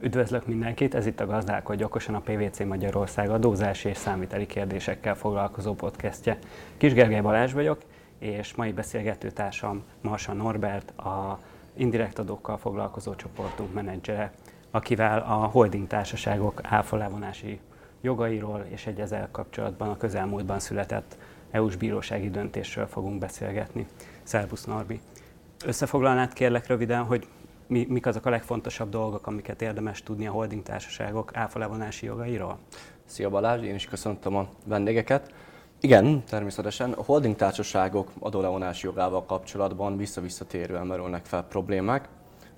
Üdvözlök mindenkit, ez itt a Gazdálkodj okosan a PVC Magyarország adózási és számviteli kérdésekkel foglalkozó podcastje. Kis Gergely Balázs vagyok, és mai beszélgetőtársam Marsa Norbert, a indirekt adókkal foglalkozó csoportunk menedzsere, akivel a holding társaságok áfalávonási jogairól és egy ezzel kapcsolatban a közelmúltban született EU-s bírósági döntésről fogunk beszélgetni. Szervusz Norbi! Összefoglalnád kérlek röviden, hogy mi, mik azok a legfontosabb dolgok, amiket érdemes tudni a holding társaságok áfalevonási jogairól? Szia Balázs, én is köszöntöm a vendégeket. Igen, természetesen a holding társaságok adólevonási jogával kapcsolatban vissza-visszatérően merülnek fel problémák.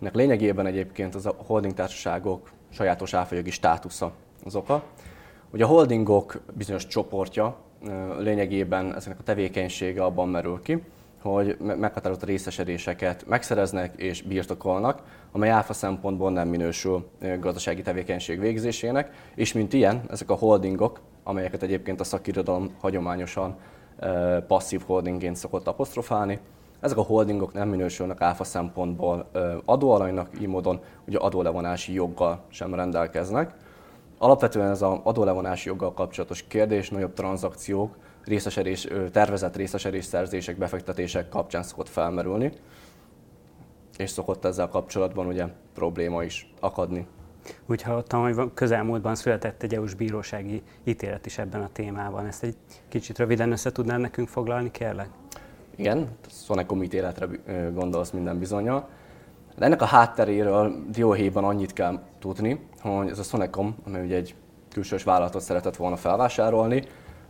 Ennek lényegében egyébként az a holding társaságok sajátos áfajogi státusza az oka. Ugye a holdingok bizonyos csoportja lényegében ezeknek a tevékenysége abban merül ki, hogy meghatározott részesedéseket megszereznek és birtokolnak, amely áfa szempontból nem minősül gazdasági tevékenység végzésének, és mint ilyen, ezek a holdingok, amelyeket egyébként a szakirodalom hagyományosan passzív holdingként szokott apostrofálni, ezek a holdingok nem minősülnek áfa szempontból adóalanynak, így módon ugye adólevonási joggal sem rendelkeznek. Alapvetően ez az adólevonási joggal kapcsolatos kérdés nagyobb tranzakciók, részesedés, tervezett részesedés szerzések, befektetések kapcsán szokott felmerülni, és szokott ezzel kapcsolatban ugye probléma is akadni. Úgy hallottam, hogy közelmúltban született egy EU-s bírósági ítélet is ebben a témában. Ezt egy kicsit röviden össze tudnál nekünk foglalni, kérlek? Igen, Szonekom ítéletre gondolsz minden bizonyal. De ennek a hátteréről dióhéjban annyit kell tudni, hogy ez a Sonecom, amely ugye egy külsős vállalatot szeretett volna felvásárolni,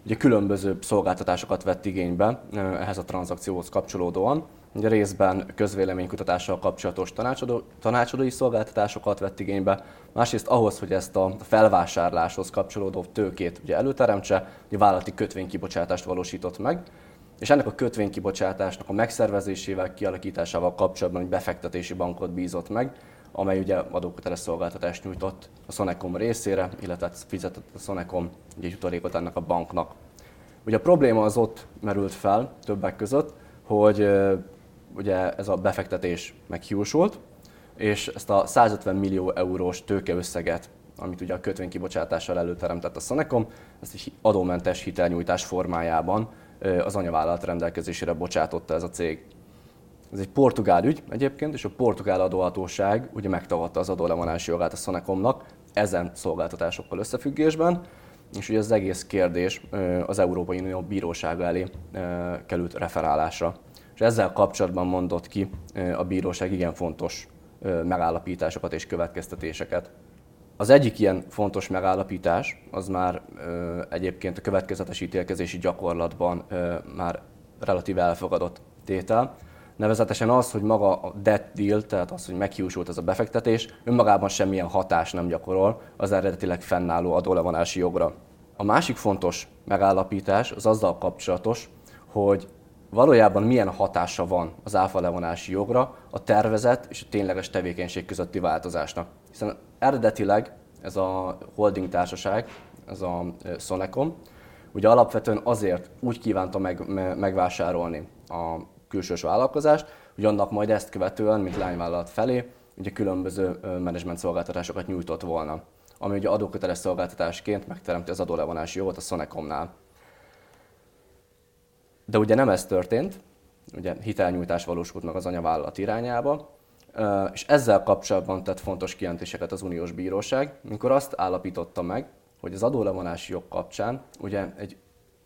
ugye különböző szolgáltatásokat vett igénybe ehhez a tranzakcióhoz kapcsolódóan. Ugye részben közvéleménykutatással kapcsolatos tanácsadó, tanácsadói szolgáltatásokat vett igénybe, másrészt ahhoz, hogy ezt a felvásárláshoz kapcsolódó tőkét ugye előteremtse, ugye vállalati kötvénykibocsátást valósított meg, és ennek a kötvénykibocsátásnak a megszervezésével, kialakításával kapcsolatban egy befektetési bankot bízott meg, amely ugye adóköteles szolgáltatást nyújtott a Sonecom részére, illetve fizetett a Sonecom egy jutalékot ennek a banknak. Ugye a probléma az ott merült fel többek között, hogy ugye ez a befektetés meghiúsult, és ezt a 150 millió eurós tőkeösszeget, amit ugye a kötvénykibocsátással előteremtett a Sonecom, ezt is adómentes hitelnyújtás formájában az anyavállalat rendelkezésére bocsátotta ez a cég. Ez egy portugál ügy egyébként, és a portugál adóhatóság ugye megtagadta az adólevonási jogát a Sonecomnak ezen szolgáltatásokkal összefüggésben, és ugye az egész kérdés az Európai Unió bírósága elé került referálásra. És ezzel kapcsolatban mondott ki a bíróság igen fontos megállapításokat és következtetéseket. Az egyik ilyen fontos megállapítás, az már egyébként a következetes ítélkezési gyakorlatban már relatív elfogadott tétel, Nevezetesen az, hogy maga a debt deal, tehát az, hogy meghiúsult ez a befektetés, önmagában semmilyen hatás nem gyakorol az eredetileg fennálló adólevonási jogra. A másik fontos megállapítás az azzal kapcsolatos, hogy valójában milyen hatása van az áfa levonási jogra a tervezett és a tényleges tevékenység közötti változásnak. Hiszen eredetileg ez a holding társaság, ez a Sonecom, ugye alapvetően azért úgy kívánta meg, megvásárolni a külsős vállalkozást, hogy annak majd ezt követően, mint lányvállalat felé, ugye különböző menedzsment szolgáltatásokat nyújtott volna, ami ugye adóköteles szolgáltatásként megteremti az adólevonási jogot a Sonecomnál. De ugye nem ez történt, ugye hitelnyújtás valósult meg az anyavállalat irányába, és ezzel kapcsolatban tett fontos kijelentéseket az uniós bíróság, mikor azt állapította meg, hogy az adólevonási jog kapcsán ugye egy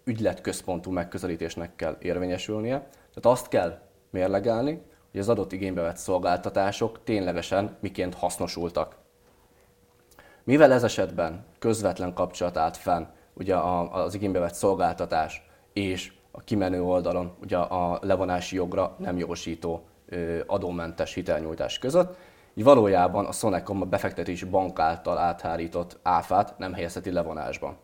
ügyletközpontú megközelítésnek kell érvényesülnie, tehát azt kell mérlegelni, hogy az adott igénybe vett szolgáltatások ténylegesen miként hasznosultak. Mivel ez esetben közvetlen kapcsolat állt fenn ugye az igénybe vett szolgáltatás és a kimenő oldalon ugye a levonási jogra nem jogosító adómentes hitelnyújtás között, így valójában a Sonecom a befektetési bank által áthárított áfát nem helyezheti levonásba.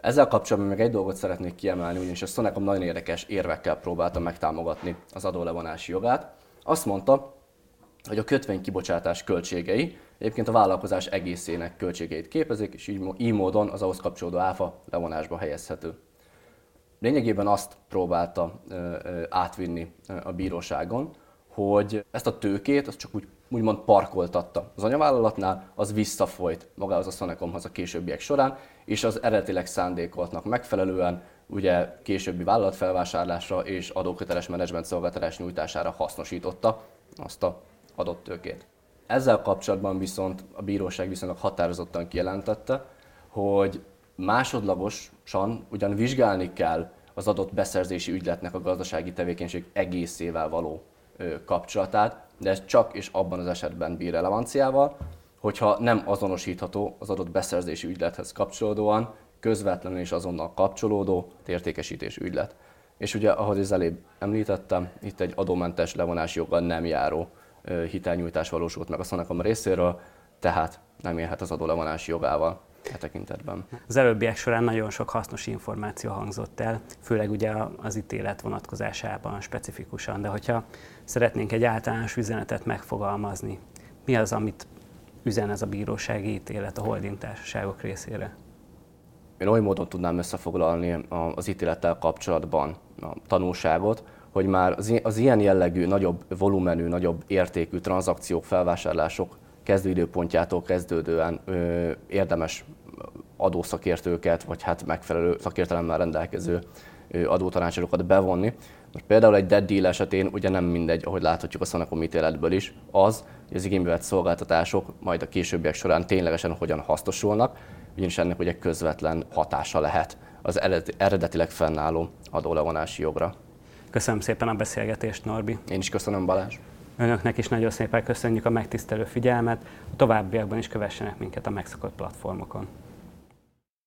Ezzel kapcsolatban még egy dolgot szeretnék kiemelni, ugyanis a Sonecom nagyon érdekes érvekkel próbálta megtámogatni az adólevonási jogát. Azt mondta, hogy a kötvény kibocsátás költségei egyébként a vállalkozás egészének költségeit képezik, és így, így módon az ahhoz kapcsolódó áfa levonásba helyezhető. Lényegében azt próbálta ö, ö, átvinni a bíróságon, hogy ezt a tőkét, azt csak úgy úgymond parkoltatta az anyavállalatnál, az visszafolyt magához a Sonecomhoz a későbbiek során, és az eredetileg szándékoltnak megfelelően ugye későbbi vállalatfelvásárlásra és adóköteles menedzsment szolgáltatás nyújtására hasznosította azt a adott tőkét. Ezzel kapcsolatban viszont a bíróság viszonylag határozottan kijelentette, hogy másodlagosan ugyan vizsgálni kell az adott beszerzési ügyletnek a gazdasági tevékenység egészével való kapcsolatát, de ez csak és abban az esetben bír relevanciával, hogyha nem azonosítható az adott beszerzési ügylethez kapcsolódóan közvetlenül és azonnal kapcsolódó értékesítés ügylet. És ugye, ahogy az elébb említettem, itt egy adómentes levonási joggal nem járó hitelnyújtás valósult meg a Szonecom részéről, tehát nem élhet az adólevonási jogával e tekintetben. Az előbbiek során nagyon sok hasznos információ hangzott el, főleg ugye az ítélet vonatkozásában specifikusan, de hogyha szeretnénk egy általános üzenetet megfogalmazni, mi az, amit üzen ez a bírósági ítélet a holding társaságok részére? Én oly módon tudnám összefoglalni az ítélettel kapcsolatban a tanulságot, hogy már az ilyen jellegű, nagyobb volumenű, nagyobb értékű tranzakciók, felvásárlások kezdőidőpontjától kezdődően ö, érdemes adószakértőket, vagy hát megfelelő szakértelemmel rendelkező adótanácsadókat bevonni. Most például egy dead deal esetén ugye nem mindegy, ahogy láthatjuk a Szanakom ítéletből is, az, hogy az igénybe szolgáltatások majd a későbbiek során ténylegesen hogyan hasznosulnak, ugyanis ennek ugye közvetlen hatása lehet az eredetileg fennálló adólevonási jogra. Köszönöm szépen a beszélgetést, Norbi. Én is köszönöm, Balázs. Önöknek is nagyon szépen köszönjük a megtisztelő figyelmet, a továbbiakban is kövessenek minket a megszokott platformokon.